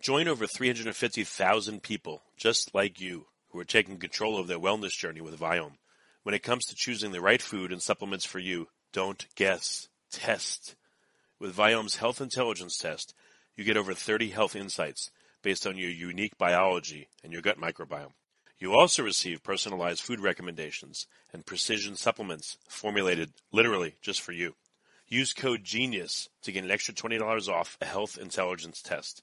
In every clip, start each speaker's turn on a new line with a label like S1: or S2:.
S1: Join over 350,000 people just like you who are taking control of their wellness journey with Viome. When it comes to choosing the right food and supplements for you, don't guess. Test. With Viome's Health Intelligence Test, you get over 30 health insights based on your unique biology and your gut microbiome. You also receive personalized food recommendations and precision supplements formulated literally just for you. Use code GENIUS to get an extra $20 off a health intelligence test.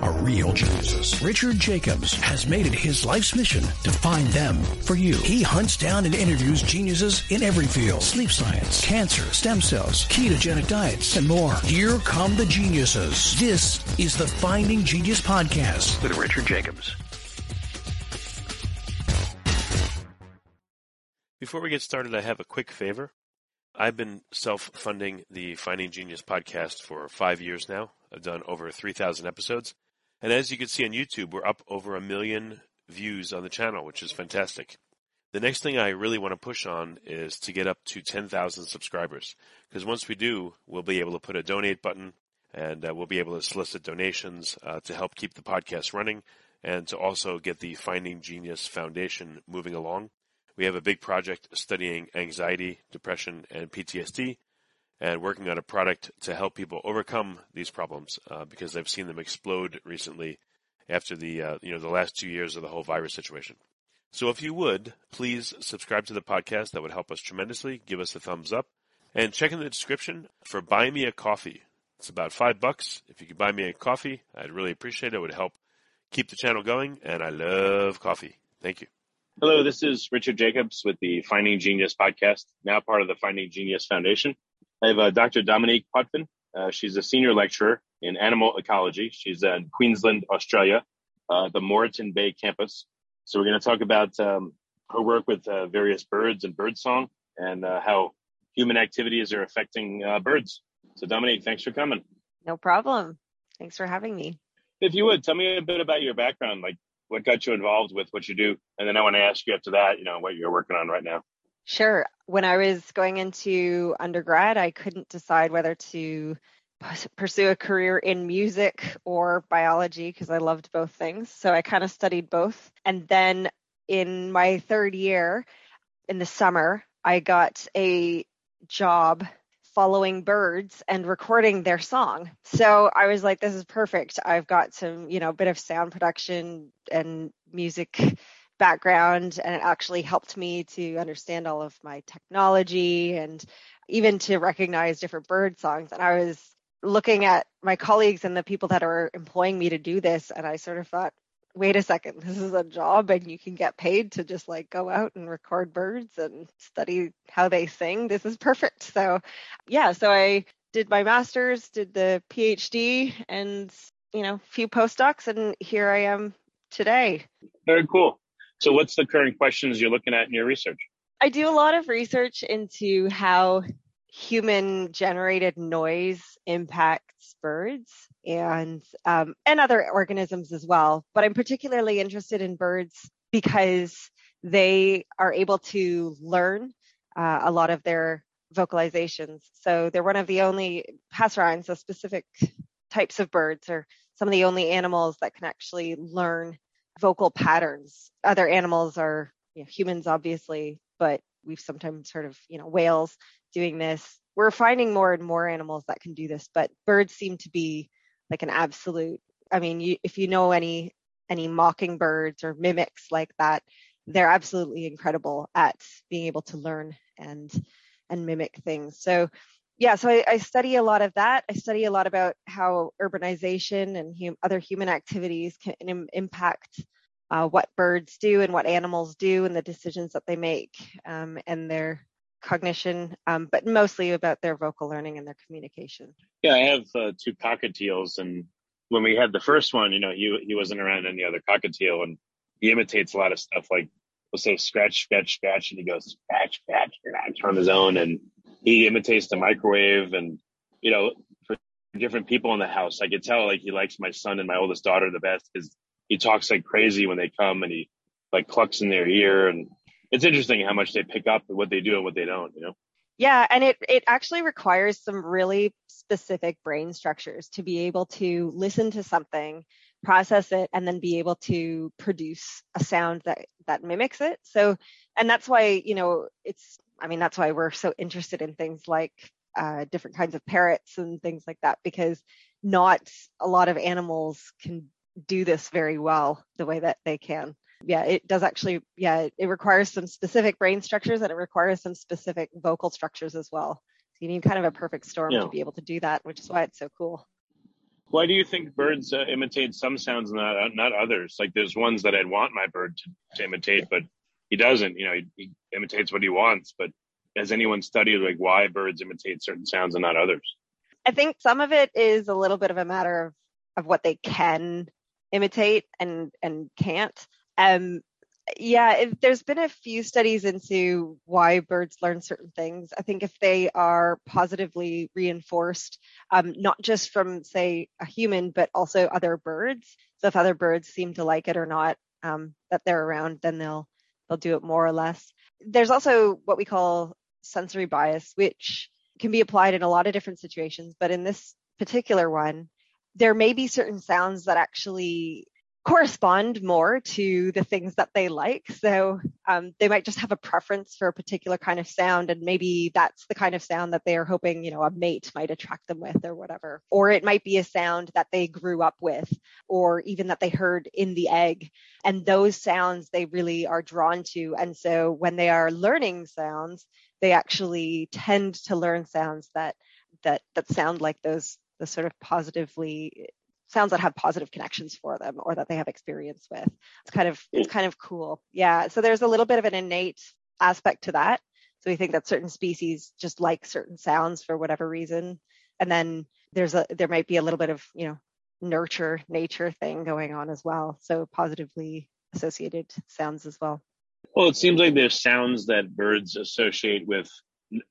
S2: are real geniuses. Richard Jacobs has made it his life's mission to find them for you. He hunts down and interviews geniuses in every field. Sleep science, cancer, stem cells, ketogenic diets, and more. Here come the geniuses. This is the Finding Genius Podcast
S3: with Richard Jacobs.
S1: Before we get started, I have a quick favor. I've been self-funding the Finding Genius podcast for five years now. I've done over 3,000 episodes. And as you can see on YouTube, we're up over a million views on the channel, which is fantastic. The next thing I really want to push on is to get up to 10,000 subscribers. Because once we do, we'll be able to put a donate button and uh, we'll be able to solicit donations uh, to help keep the podcast running and to also get the Finding Genius Foundation moving along. We have a big project studying anxiety, depression, and PTSD and working on a product to help people overcome these problems uh, because I've seen them explode recently after the uh, you know the last two years of the whole virus situation. So if you would please subscribe to the podcast, that would help us tremendously. Give us a thumbs up and check in the description for buy me a coffee. It's about five bucks. If you could buy me a coffee, I'd really appreciate it. It would help keep the channel going, and I love coffee. Thank you.
S4: Hello, this is Richard Jacobs with the Finding Genius podcast, now part of the Finding Genius Foundation. I have uh, Dr. Dominique Potvin. Uh, she's a senior lecturer in animal ecology. She's in Queensland, Australia, uh, the Moreton Bay campus. So we're going to talk about um, her work with uh, various birds and birdsong and uh, how human activities are affecting uh, birds. So Dominique, thanks for coming.
S5: No problem. Thanks for having me.
S4: If you would tell me a bit about your background, like what got you involved with what you do, and then I want to ask you after that, you know, what you're working on right now.
S5: Sure. When I was going into undergrad, I couldn't decide whether to pursue a career in music or biology because I loved both things. So I kind of studied both. And then in my third year in the summer, I got a job following birds and recording their song. So I was like, this is perfect. I've got some, you know, bit of sound production and music background and it actually helped me to understand all of my technology and even to recognize different bird songs. And I was looking at my colleagues and the people that are employing me to do this and I sort of thought, wait a second, this is a job and you can get paid to just like go out and record birds and study how they sing. This is perfect. So yeah, so I did my master's, did the PhD and you know, few postdocs and here I am today.
S4: Very cool. So, what's the current questions you're looking at in your research?
S5: I do a lot of research into how human generated noise impacts birds and um, and other organisms as well. But I'm particularly interested in birds because they are able to learn uh, a lot of their vocalizations. So they're one of the only passerines, so specific types of birds, or some of the only animals that can actually learn vocal patterns. Other animals are you know, humans, obviously, but we've sometimes heard of you know whales doing this. We're finding more and more animals that can do this, but birds seem to be like an absolute. I mean, you, if you know any any mockingbirds or mimics like that, they're absolutely incredible at being able to learn and and mimic things. So yeah, so I, I, study a lot of that. I study a lot about how urbanization and hum, other human activities can Im- impact uh, what birds do and what animals do and the decisions that they make um, and their cognition, um, but mostly about their vocal learning and their communication.
S4: Yeah, I have uh, two cockatiels, and when we had the first one, you know, he he wasn't around any other cockatiel, and he imitates a lot of stuff like we'll say scratch, scratch, scratch, and he goes scratch, scratch, scratch on his own, and he imitates the microwave and you know, for different people in the house. I could tell like he likes my son and my oldest daughter the best because he talks like crazy when they come and he like clucks in their ear and it's interesting how much they pick up what they do and what they don't, you know?
S5: Yeah, and it it actually requires some really specific brain structures to be able to listen to something, process it, and then be able to produce a sound that that mimics it. So, and that's why you know it's. I mean, that's why we're so interested in things like uh, different kinds of parrots and things like that because not a lot of animals can do this very well the way that they can yeah, it does actually, yeah, it, it requires some specific brain structures and it requires some specific vocal structures as well. So you need kind of a perfect storm
S4: Yeah.
S5: to be able to do that, which is why it's so cool.
S4: Why do you think birds uh, imitate some sounds and not, not others? Like there's ones that I'd want my bird to, to imitate, but he doesn't. You know, he, he imitates what he wants. But has anyone studied like why birds imitate certain sounds and not others?
S5: I think some of it is a little bit of a matter of, of what they can imitate and, and can't. Um, yeah, it, there's been a few studies into why birds learn certain things. I think if they are positively reinforced, um, not just from, say, a human, but also other birds. So if other birds seem to like it or not, um, that they're around, then they'll they'll do it more or less. There's also what we call sensory bias, which can be applied in a lot of different situations, but in this particular one, there may be certain sounds that actually correspond more to the things that they like. So um, they might just have a preference for a particular kind of sound, and maybe that's the kind of sound that they are hoping, you know, a mate might attract them with or whatever. Or it might be a sound that they grew up with, or even that they heard in the egg. And those sounds they really are drawn to. And so when they are learning sounds, they actually tend to learn sounds that that that sound like those the sort of positively sounds that have positive connections for them or that they have experience with. It's kind of it's kind of cool. Yeah. So there's a little bit of an innate aspect to that. So we think that certain species just like certain sounds for whatever reason. And then there's a there might be a little bit of, you know, nurture nature thing going on as well. So positively associated sounds as well.
S4: Well, it seems like there's sounds that birds associate with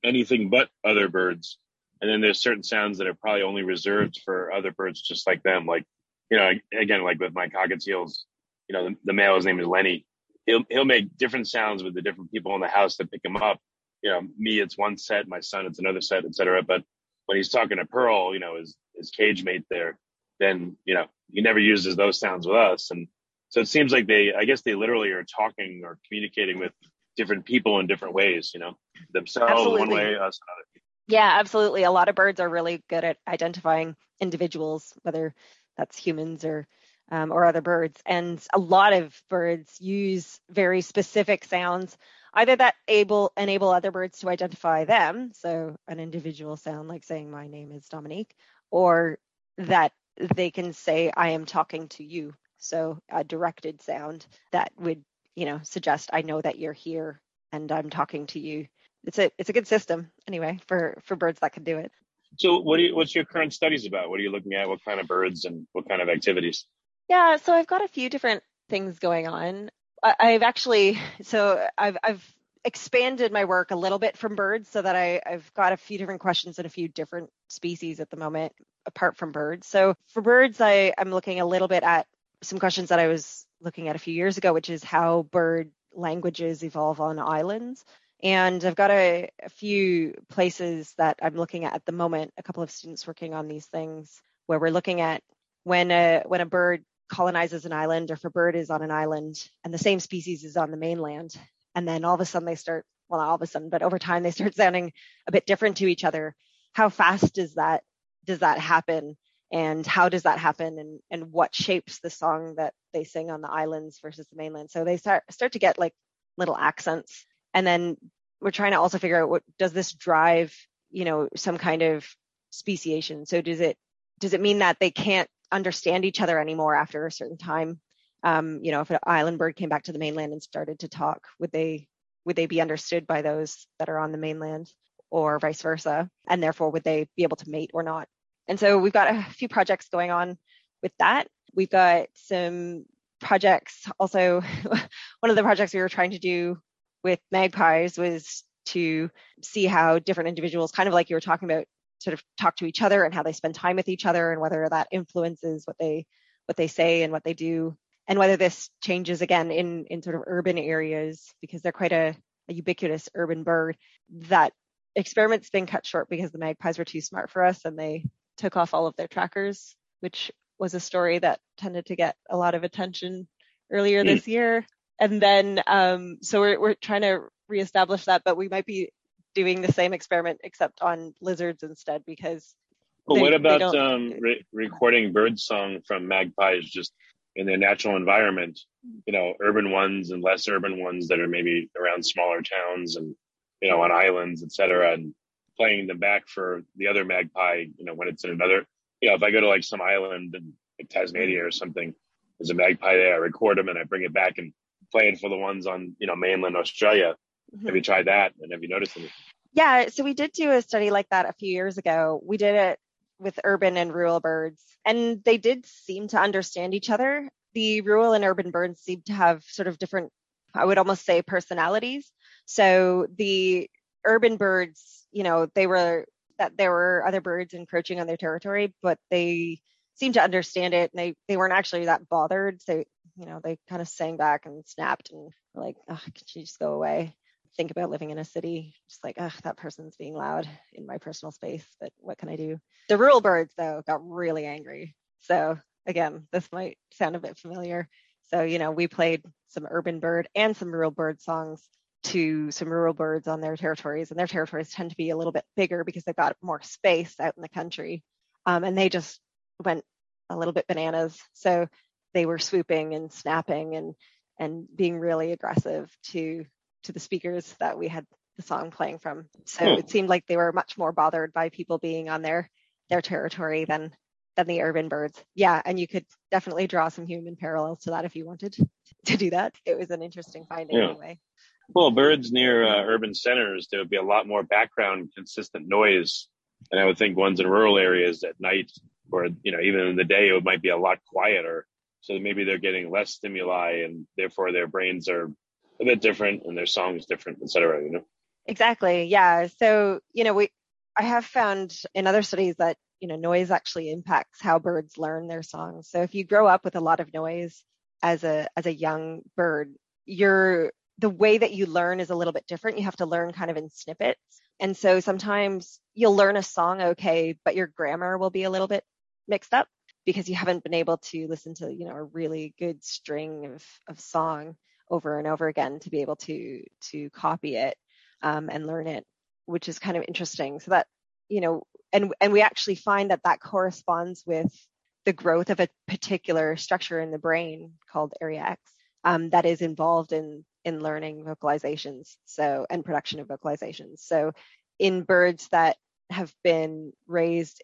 S4: anything but other birds. And then there's certain sounds that are probably only reserved for other birds just like them. Like, you know, again, like with my cockatiels, you know, the, the male, his name is Lenny. He'll, he'll make different sounds with the different people in the house that pick him up. You know, me, it's one set, my son, it's another set, etc. But when he's talking to Pearl, you know, his, his cage mate there, then, you know, he never uses those sounds with us. And so it seems like they, I guess they literally are talking or communicating with different people in different ways, you know, themselves one way, us another.
S5: Yeah, absolutely. A lot of birds are really good at identifying individuals, whether that's humans or um, or other birds. And a lot of birds use very specific sounds, either that able enable other birds to identify them, so an individual sound like saying "My name is Dominique," or that they can say "I am talking to you," so a directed sound that would you know suggest I know that you're here and I'm talking to you it's a it's a good system anyway for for birds that can do it.
S4: So what do you, what's your current studies about? What are you looking at? What kind of birds and what kind of activities?
S5: Yeah, so I've got a few different things going on. I, I've actually so I've I've expanded my work a little bit from birds so that I, I've got a few different questions in a few different species at the moment apart from birds. So for birds I, I'm looking a little bit at some questions that I was looking at a few years ago, which is how bird languages evolve on islands. And I've got a, a few places that I'm looking at at the moment, a couple of students working on these things where we're looking at when a when a bird colonizes an island or if a bird is on an island and the same species is on the mainland. And then all of a sudden they start well not all of a sudden but over time they start sounding a bit different to each other. How fast does that does that happen? And how does that happen? And and what shapes the song that they sing on the islands versus the mainland? So they start start to get like little accents and then we're trying to also figure out what does this drive you know some kind of speciation? So does it does it mean that they can't understand each other anymore after a certain time? Um, you know if an island bird came back to the mainland and started to talk would they would they be understood by those that are on the mainland or vice versa? And therefore would they be able to mate or not? And so we've got a few projects going on with that. We've got some projects also one of the projects we were trying to do with magpies was to see how different individuals kind of like you were talking about sort of talk to each other and how they spend time with each other and whether that influences what they what they say and what they do and whether this changes again in in sort of urban areas because they're quite a, a ubiquitous urban bird that experiment's been cut short because the magpies were too smart for us and they took off all of their trackers which was a story that tended to get a lot of attention earlier mm. this year and then um, so we're we're trying to reestablish that but we might be doing the same experiment except on lizards instead because
S4: well, they, what about um, re- recording bird song from magpies just in their natural environment? You know, urban ones and less urban ones that are maybe around smaller towns and you know on islands, etc. And playing them back for the other magpie. You know, when it's in another. You know, if I go to like some island in like Tasmania or something, there's a magpie there. I record them and I bring it back and play it for the ones on you know mainland Australia. Mm-hmm. Have you tried that? And have you noticed anything?
S5: Yeah, so we did do a study like that a few years ago. We did it with urban and rural birds, and they did seem to understand each other. The rural and urban birds seem to have sort of different, I would almost say, personalities. So the urban birds, you know, they were that there were other birds encroaching on their territory, but they seemed to understand it and they, they weren't actually that bothered. So, you know, they kind of sang back and snapped and were like, oh, can you just go away? think about living in a city, just like, ugh, that person's being loud in my personal space, but what can I do? The rural birds, though, got really angry. So again, this might sound a bit familiar. So, you know, we played some urban bird and some rural bird songs to some rural birds on their territories, and their territories tend to be a little bit bigger because they've got more space out in the country. Um, and they just went a little bit bananas. So they were swooping and snapping and and being really aggressive to to the speakers that we had the song playing from. So hmm. it seemed like they were much more bothered by people being on their their territory than than the urban birds. Yeah, and you could definitely draw some human parallels to that if you wanted to do that. It was an interesting finding yeah. anyway.
S4: Well, birds near uh, urban centers, there would be a lot more background consistent noise. And I would think ones in rural areas at night or, you know, even in the day, it might be a lot quieter. So maybe they're getting less stimuli and therefore their brains are a bit different and their songs different, etc. You know.
S5: Exactly. Yeah. So you know, we I have found in other studies that you know noise actually impacts how birds learn their songs. So if you grow up with a lot of noise as a as a young bird, you're the way that you learn is a little bit different. You have to learn kind of in snippets. And so sometimes you'll learn a song okay, but your grammar will be a little bit mixed up because you haven't been able to listen to, you know, a really good string of, of song over and over again to be able to to copy it um, and learn it, which is kind of interesting. So that you know, and and we actually find that that corresponds with the growth of a particular structure in the brain called area X um, that is involved in in learning vocalizations so and production of vocalizations. So in birds that have been raised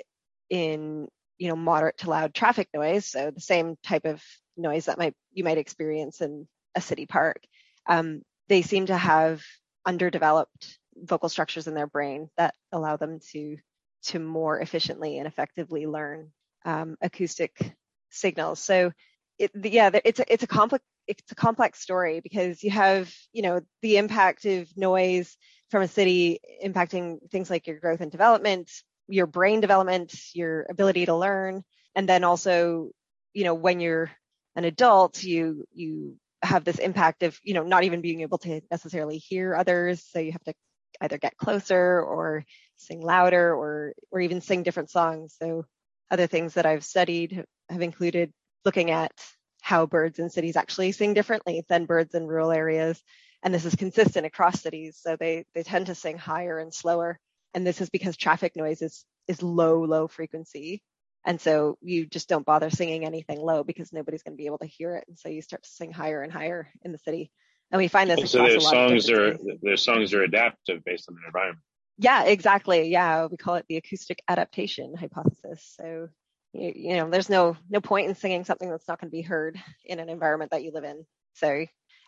S5: in you know moderate to loud traffic noise, so the same type of noise that might you might experience in a city park, um, they seem to have underdeveloped vocal structures in their brain that allow them to to more efficiently and effectively learn um, acoustic signals. So, it, yeah, it's a, it's a complex it's a complex story because you have you know the impact of noise from a city impacting things like your growth and development, your brain development, your ability to learn, and then also you know when you're an adult, you you have this impact of you know not even being able to necessarily hear others. So you have to either get closer or sing louder or or even sing different songs. So other things that i've studied have included looking at how birds in cities actually sing differently than birds in rural areas. And this is consistent across cities. So they they tend to sing higher and slower and this is because traffic noise is is low low frequency and so you just don't bother singing anything low because nobody's going to be able to hear it. And so you start to sing higher and higher in the city. And we find this.
S4: So their songs are their songs are adaptive based on the environment.
S5: Yeah, exactly. Yeah, we call it the acoustic adaptation hypothesis. So you, you know, there's no no point in singing something that's not going to be heard in an environment that you live in. So,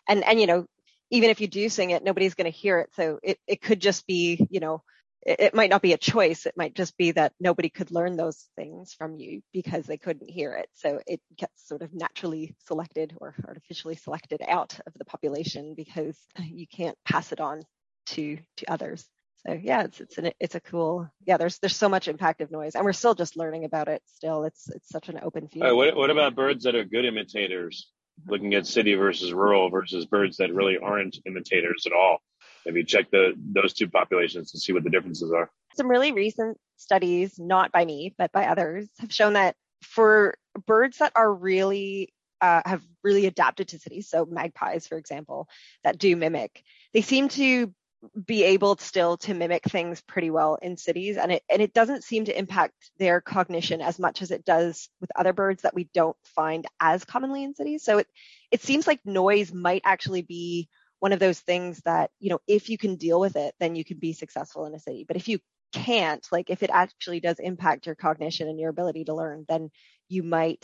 S5: and and you know, even if you do sing it, nobody's going to hear it. So it it could just be you know it might not be a choice. It might just be that nobody could learn those things from you because they couldn't hear it. So it gets sort of naturally selected or artificially selected out of the population because you can't pass it on to to others. So yeah, it's it's an it's a cool yeah. There's there's so much impact of noise, and we're still just learning about it. Still, it's it's such an open field.
S4: Right, what what about birds that are good imitators? Mm-hmm. Looking at city versus rural versus birds that really aren't imitators at all. Maybe check the those two populations and see what the differences are.
S5: Some really recent studies, not by me but by others, have shown that for birds that are really uh, have really adapted to cities, so magpies, for example, that do mimic, they seem to be able still to mimic things pretty well in cities and it and it doesn't seem to impact their cognition as much as it does with other birds that we don't find as commonly in cities so it it seems like noise might actually be one of those things that you know if you can deal with it then you can be successful in a city. But if you can't like if it actually does impact your cognition and your ability to learn then you might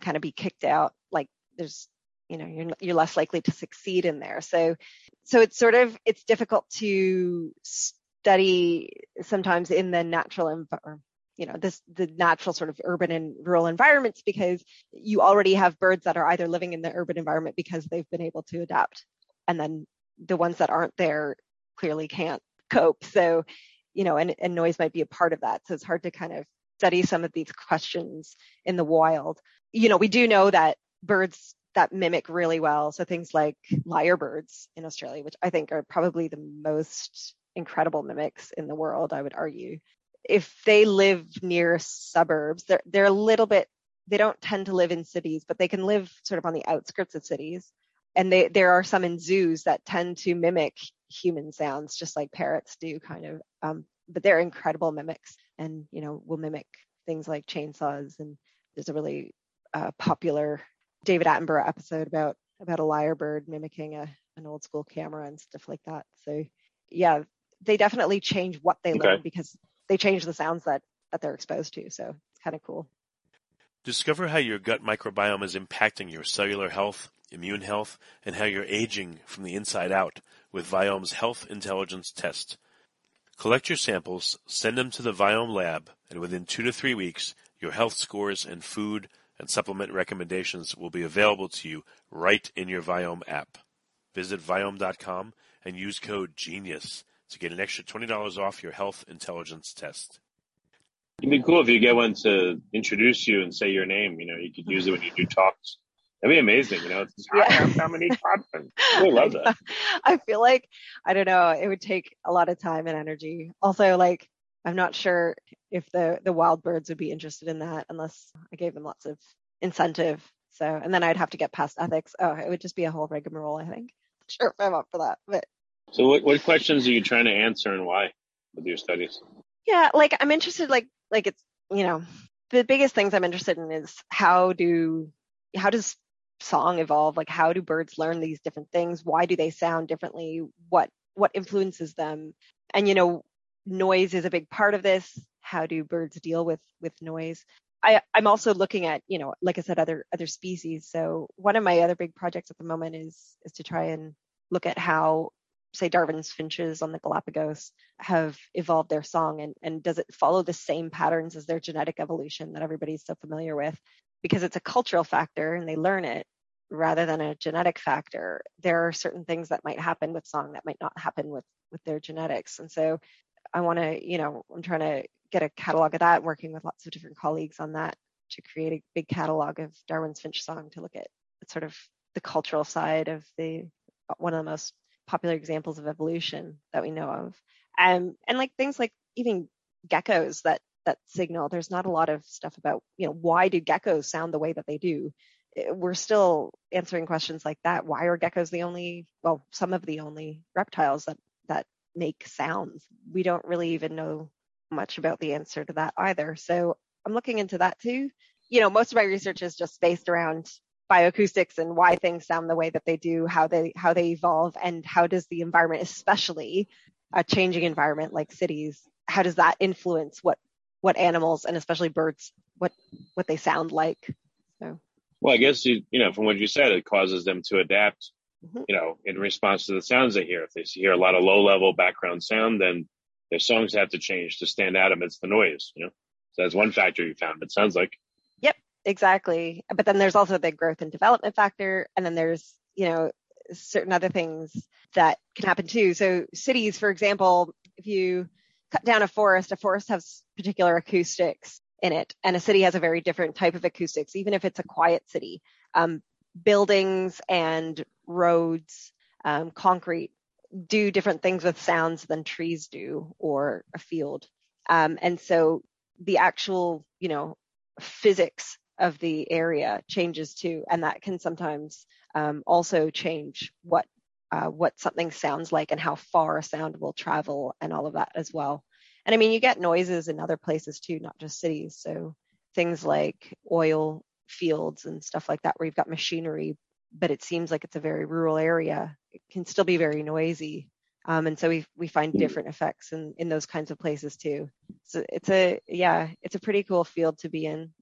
S5: kind of be kicked out. Like there's you know you're you're less likely to succeed in there. So so it's sort of it's difficult to study sometimes in the natural environment you know this the natural sort of urban and rural environments because you already have birds that are either living in the urban environment because they've been able to adapt and then the ones that aren't there clearly can't cope so you know and, and noise might be a part of that so it's hard to kind of study some of these questions in the wild you know we do know that birds that mimic really well. So things like lyrebirds in Australia, which I think are probably the most incredible mimics in the world, I would argue. If they live near suburbs, they're they're a little bit they don't tend to live in cities, but they can live sort of on the outskirts of cities. And they there are some in zoos that tend to mimic human sounds, just like parrots do, kind of. Um, but they're incredible mimics, and you know will mimic things like chainsaws. And there's a really uh, popular David Attenborough episode about about a lyrebird mimicking a an old school camera and stuff like that. So yeah, they definitely change what they okay. learn because they change the sounds that that they're exposed to. So it's kind of cool.
S1: Discover how your gut microbiome is impacting your cellular health, immune health, and how you're aging from the inside out with Viome's Health Intelligence Test. Collect your samples, send them to the Viome lab, and within two to three weeks, your health scores and food and supplement recommendations will be available to you right in your Viome app. Visit Viome.com and use code GENIUS to get an extra $20 off your health intelligence test.
S4: It'd be cool if you get one to introduce you and say your name. You know, you could use it when you do talks. That'd be amazing. You know, it's just, hi, I'm Dominique Potvin. I love that.
S5: I feel like, I don't know, it would take a lot of time and energy. Also, like, I'm not sure if the the wild birds would be interested in that unless I gave them lots of incentive. So, and then I'd have to get past ethics. Oh, it would just be a whole rigmarole, I think. Sure, if I'm up for that. But
S4: so, what what questions are you trying to answer and why with your studies?
S5: Yeah, like I'm interested, like like it's you know the biggest things I'm interested in is how do how does song evolve? Like how do birds learn these different things? Why do they sound differently? What what influences them? And you know, noise is a big part of this. How do birds deal with with noise? I, I'm also looking at, you know, like I said, other other species. So one of my other big projects at the moment is is to try and look at how, say, Darwin's finches on the Galapagos have evolved their song, and and does it follow the same patterns as their genetic evolution that everybody's so familiar with? Because it's a cultural factor, and they learn it rather than a genetic factor. There are certain things that might happen with song that might not happen with with their genetics, and so I want to, you know, I'm trying to get a catalog of that, working with lots of different colleagues on that to create a big catalog of Darwin's Finch Song to look at sort of the cultural side of the one of the most popular examples of evolution that we know of. Um, and like things like even geckos that that signal. There's not a lot of stuff about, you know, why do geckos sound the way that they do? Eh, we're still answering questions like that. Why are geckos the only, well, some of the only reptiles that that make sounds. We don't really even know much about the answer to that either. So I'm looking into that too. You know, most of my research is just based around bioacoustics and why things sound the way that they do, how they how they evolve, and how does the environment, especially a changing environment like cities, how does that influence what what animals and especially birds what what they sound like? So.
S4: Well, I guess you you know from what you said, it causes them to adapt mm-hmm. you know, in response to the sounds they hear. If they hear a lot of low level background sound, then their songs have to change to stand out amidst the noise, you know? So that's one factor you found, it sounds like.
S5: Yep, exactly. But then there's also the growth and development factor. And then there's, you know, certain other things that can happen too. So cities, for example, if you cut down a forest, a forest has particular acoustics in it, and a city has a very different type of acoustics, even if it's a quiet city. Um, buildings and roads, um, concrete do different things with sounds than trees do or a field. Um, and so the actual, you know, physics of the area changes too, and that can sometimes um, also change what uh, what something sounds like and how far a sound will travel and all of that as well. And I mean, you get noises in other places too, not just cities. So things like oil fields and stuff like that, where you've got machinery, but it seems like it's a very rural area. It can still be very noisy. Um, and so we we find different effects in in those kinds of places too. So it's a yeah, it's a pretty cool field to be in.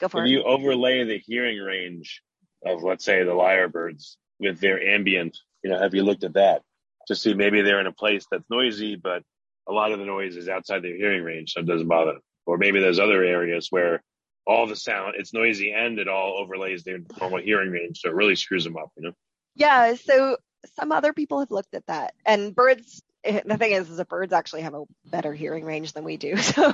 S5: Go for
S4: if
S5: it.
S4: you overlay the hearing range of let's say the lyrebirds with their ambient, you know, have you looked at that to see maybe they're in a place that's noisy, but a lot of the noise is outside their hearing range, so it doesn't bother them. Or maybe there's other areas where all the sound it's noisy and it all overlays their normal hearing range, so it really screws them up, you know.
S5: Yeah, so some other people have looked at that. And birds, eh, the thing is, is that birds actually have a better hearing range than we do. So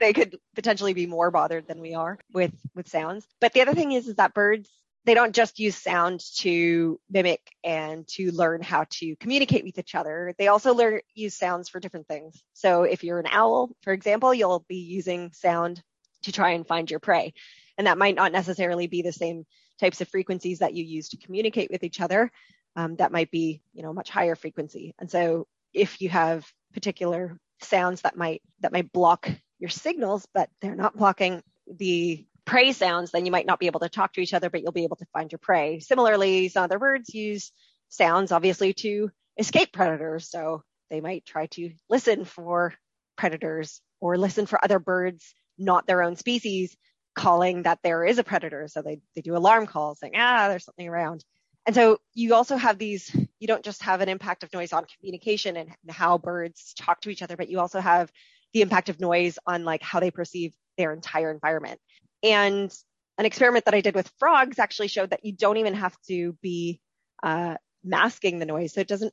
S5: they could potentially be more bothered than we are with, with sounds. But the other thing is, is that birds, they don't just use sound to mimic and to learn how to communicate with each other. They also learn use sounds for different things. So if you're an owl, for example, you'll be using sound to try and find your prey. And that might not necessarily be the same types of frequencies that you use to communicate with each other um, that might be you know much higher frequency and so if you have particular sounds that might that might block your signals but they're not blocking the prey sounds then you might not be able to talk to each other but you'll be able to find your prey. Similarly some other birds use sounds obviously to escape predators. So they might try to listen for predators or listen for other birds not their own species calling that there is a predator. So they, they do alarm calls saying ah there's something around. And so you also have these, you don't just have an impact of noise on communication and how birds talk to each other, but you also have the impact of noise on like how they perceive their entire environment. And an experiment that I did with frogs actually showed that you don't even have to be uh, masking the noise. So it doesn't,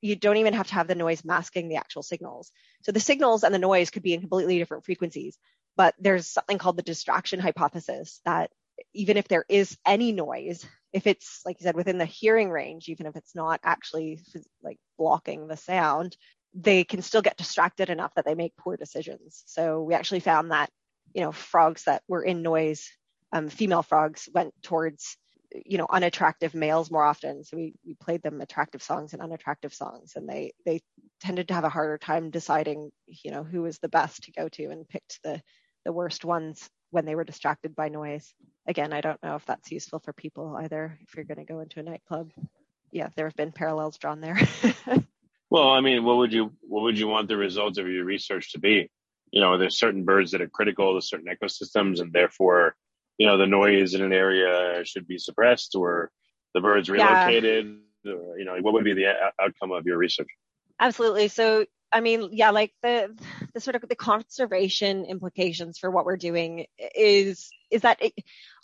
S5: you don't even have to have the noise masking the actual signals. So the signals and the noise could be in completely different frequencies, but there's something called the distraction hypothesis that even if there is any noise, if it's like you said within the hearing range even if it's not actually like blocking the sound they can still get distracted enough that they make poor decisions so we actually found that you know frogs that were in noise um, female frogs went towards you know unattractive males more often so we, we played them attractive songs and unattractive songs and they they tended to have a harder time deciding you know who was the best to go to and picked the the worst ones when they were distracted by noise. Again, I don't know if that's useful for people either if you're going to go into a nightclub. Yeah, there have been parallels drawn there.
S4: well, I mean, what would you what would you want the results of your research to be? You know, there's certain birds that are critical to certain ecosystems and therefore, you know, the noise in an area should be suppressed or the birds relocated. Yeah. Or, you know, what would be the uh, outcome of your research?
S5: Absolutely. So I mean, yeah, like the the sort of the conservation implications for what we're doing is is that it,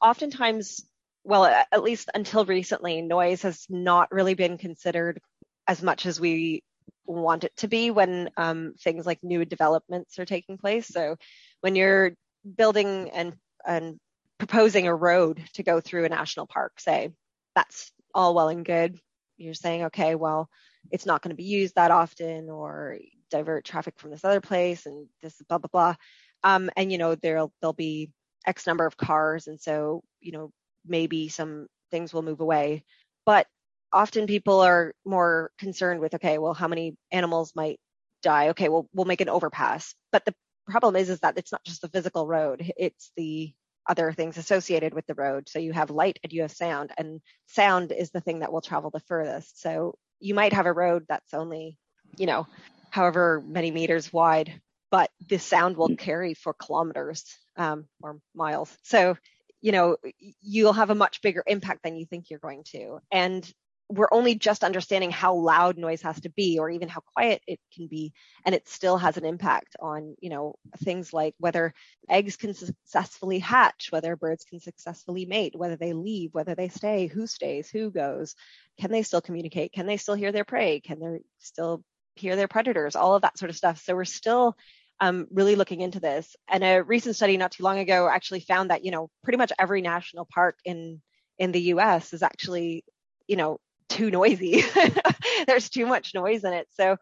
S5: oftentimes, well, at least until recently, noise has not really been considered as much as we want it to be when um, things like new developments are taking place. So when you're building and and proposing a road to go through a national park, say, that's all well and good. You're saying, okay, well, it's not going to be used that often, or divert traffic from this other place and this blah blah blah um, and you know there'll there'll be x number of cars and so you know maybe some things will move away but often people are more concerned with okay well how many animals might die? Okay well we'll make an overpass. But the problem is is that it's not just the physical road it's the other things associated with the road. So you have light and you have sound and sound is the thing that will travel the furthest. So you might have a road that's only you know however many meters wide, but the sound will carry for kilometers um, or miles. So, you know, you'll have a much bigger impact than you think you're going to. And we're only just understanding how loud noise has to be or even how quiet it can be and it still has an impact on you know things like whether eggs can successfully hatch whether birds can successfully mate whether they leave whether they stay who stays who goes can they still communicate can they still hear their prey can they still hear their predators, all of that sort of stuff. So we're still um, really looking into this. And a recent study not too long ago actually found that, you know, pretty much every national park in in the US is actually, you know, too noisy. There's too much noise in it. So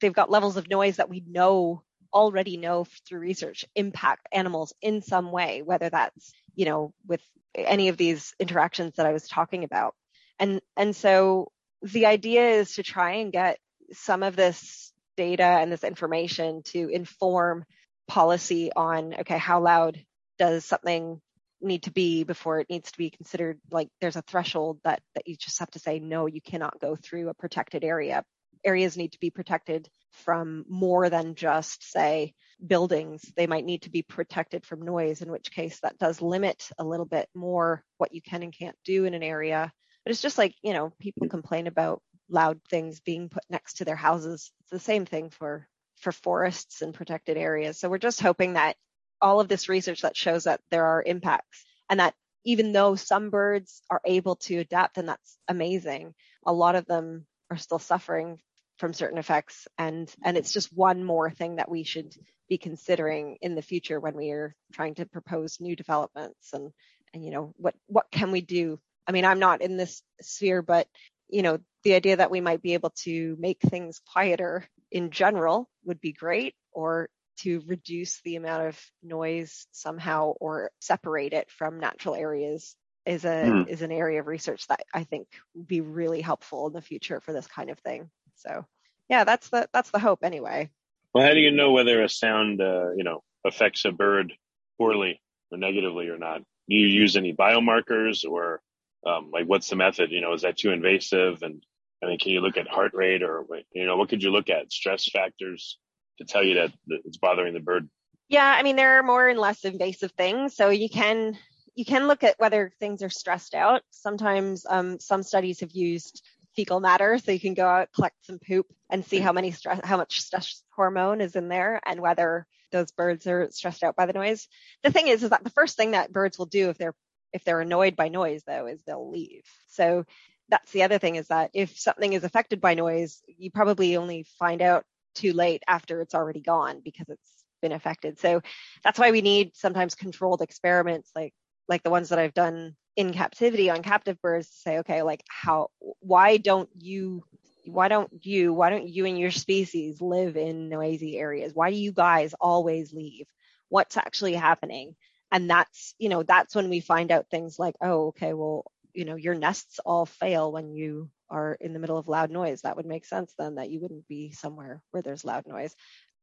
S5: they've got levels of noise that we know already know through research impact animals in some way, whether that's, you know, with any of these interactions that I was talking about. And and so the idea is to try and get some of this data and this information to inform policy on okay, how loud does something need to be before it needs to be considered like there's a threshold that that you just have to say no you cannot go through a protected area. Areas need to be protected from more than just say buildings. They might need to be protected from noise in which case that does limit a little bit more what you can and can't do in an area. But it's just like you know people mm. complain about loud things being put next to their houses. It's the same thing for for forests and protected areas. So we're just hoping that all of this research that shows that there are impacts and that even though some birds are able to adapt and that's amazing. A lot of them are still suffering from certain effects and and it's just one more thing that we should be considering in the future when we are trying to propose new developments and and you know what what can we do? I mean i'm not in this sphere but you know the idea that we might be able to make things quieter in general would be great or to reduce the amount of noise somehow or separate it from natural areas is a mm. is an area of research that I think would be really helpful in the future for this kind of thing. So yeah, that's the that's the hope anyway.
S4: Well, how do you know whether a sound uh, you know affects a bird poorly or negatively or not? Do you use any biomarkers or um, like what's the method? You know, is that too invasive? And I mean, can you look at heart rate or you know what could you look at? Stress factors to tell you that it's bothering the bird.
S5: Yeah, I mean there are more and less invasive things, so you can you can look at whether things are stressed out. Sometimes um, some studies have used fecal matter. So you can go out, collect some poop and see how many stress, how much stress hormone is in there and whether those birds are stressed out by the noise. The thing is, is that the first thing that birds will do if they're, if they're annoyed by noise though, is they'll leave. So that's the other thing is that if something is affected by noise, you probably only find out too late after it's already gone because it's been affected. So that's why we need sometimes controlled experiments like like the ones that I've done in captivity on captive birds to say, okay, like how, why don't you, why don't you, why don't you and your species live in noisy areas? Why do you guys always leave? What's actually happening? And that's, you know, that's when we find out things like, oh, okay, well, you know, your nests all fail when you are in the middle of loud noise. That would make sense then that you wouldn't be somewhere where there's loud noise.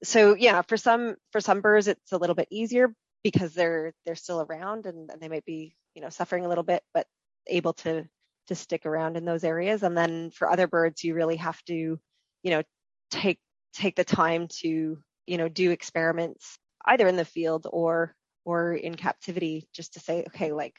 S5: So yeah, for some for some birds it's a little bit easier because they're they're still around and, and they might be you know suffering a little bit but able to to stick around in those areas and then for other birds you really have to you know take take the time to you know do experiments either in the field or or in captivity just to say okay like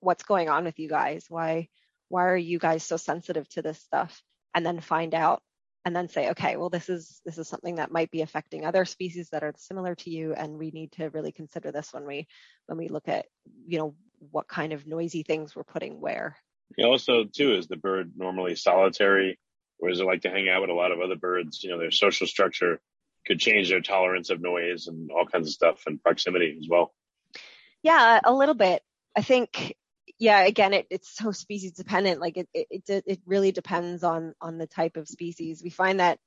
S5: what's going on with you guys why why are you guys so sensitive to this stuff and then find out and then say okay well this is this is something that might be affecting other species that are similar to you and we need to really consider this when we when we look at you know what kind of noisy things we're putting where.
S4: Yeah, also too is the bird normally solitary, or does it like to hang out with a lot of other birds? You know, their social structure could change their tolerance of noise and all kinds of stuff and proximity as well.
S5: Yeah, a little bit. I think yeah again it, it's so species dependent like it, it it really depends on on the type of species we find that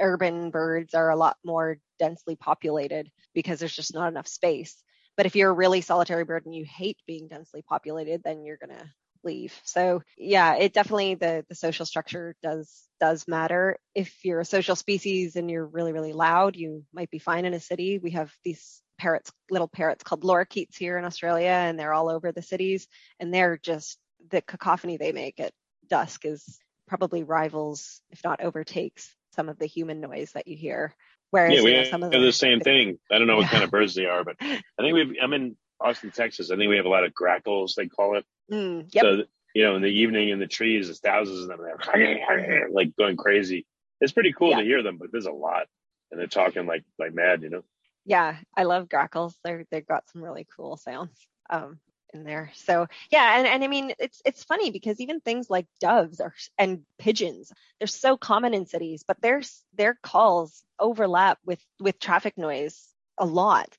S5: urban birds are a lot more densely populated because there's just not enough space but if you're a really solitary bird and you hate being densely populated, then you're going to leave. So yeah, it definitely the the social structure does does matter. If you're a social species and you're really really loud, you might be fine in a city. We have these parrots, little parrots called lorikeets here in Australia, and they're all over the cities, and they're just the cacophony they make at dusk is probably rivals, if not overtakes, some of the human noise that you hear. Whereas
S4: yeah, we you know, some of the same thing. I don't know what yeah. kind of birds they are, but I think we've. I'm in Austin, Texas. I think we have a lot of grackles. They call it.
S5: Mm, yep.
S4: So you know, in the evening in the trees, there's thousands of them. They're like going crazy. It's pretty cool yeah. to hear them, but there's a lot, and they're talking like like mad. You know.
S5: Yeah, I love grackles. They're they've got some really cool sounds. Um, in there. So yeah, and, and I mean it's it's funny because even things like doves are and pigeons, they're so common in cities, but their their calls overlap with with traffic noise a lot.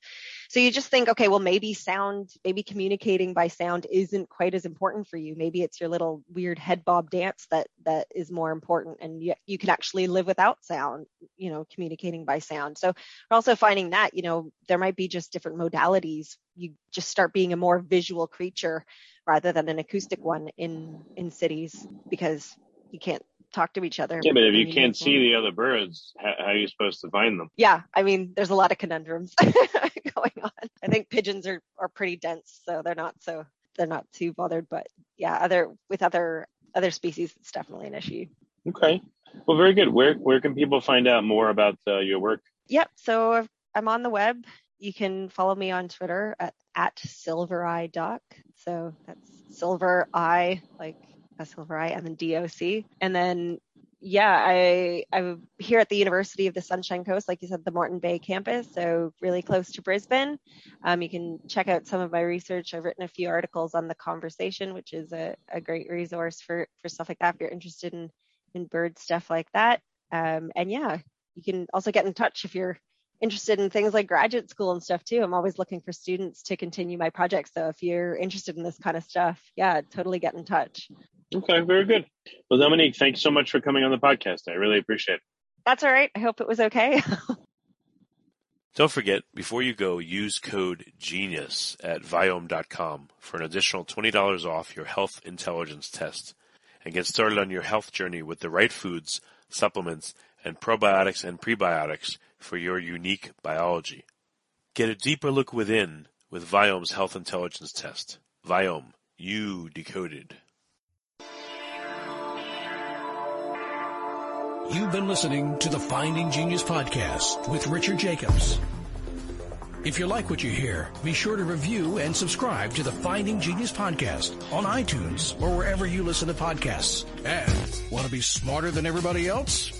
S5: So you just think, okay, well, maybe sound, maybe communicating by sound isn't quite as important for you. Maybe it's your little weird head bob dance that that is more important, and you, you can actually live without sound, you know, communicating by sound. So we're also finding that, you know, there might be just different modalities. You just start being a more visual creature rather than an acoustic one in in cities because you can't talk to each other.
S4: Yeah, but if you can't see the other birds, how, how, are you supposed to find them?
S5: Yeah, I mean, there's a lot of conundrums going on. I think pigeons are are pretty dense, so they're not so they're not too bothered. But yeah, other with other other species, it's definitely an issue.
S4: Okay, well, very good. Where where can people find out more about uh, your work?
S5: Yep. So I'm on the web. You can follow me on Twitter at at silvereye So that's silver eye like Eye and then DOC. And then yeah, I I'm here at the University of the Sunshine Coast, like you said, the Moreton Bay campus, so really close to Brisbane. Um, you can check out some of my research. I've written a few articles on the conversation, which is a, a great resource for for stuff like that if you're interested in in bird stuff like that. Um, and yeah, you can also get in touch if you're interested in things like graduate school and stuff too. I'm always looking for students to continue my project. So if you're interested in this kind of stuff, yeah, totally get in touch.
S4: Okay, very good. Well, Dominique, thanks so much for coming on the podcast. I really appreciate it.
S5: That's all right. I hope it was okay.
S1: Don't forget, before you go, use code GENIUS at Viome.com for an additional $20 off your health intelligence test and get started on your health journey with the right foods, supplements, and probiotics and prebiotics for your unique biology. Get a deeper look within with Viome's health intelligence test. Viome, you decoded.
S2: You've been listening to the Finding Genius podcast with Richard Jacobs. If you like what you hear, be sure to review and subscribe to the Finding Genius podcast on iTunes or wherever you listen to podcasts. And want to be smarter than everybody else?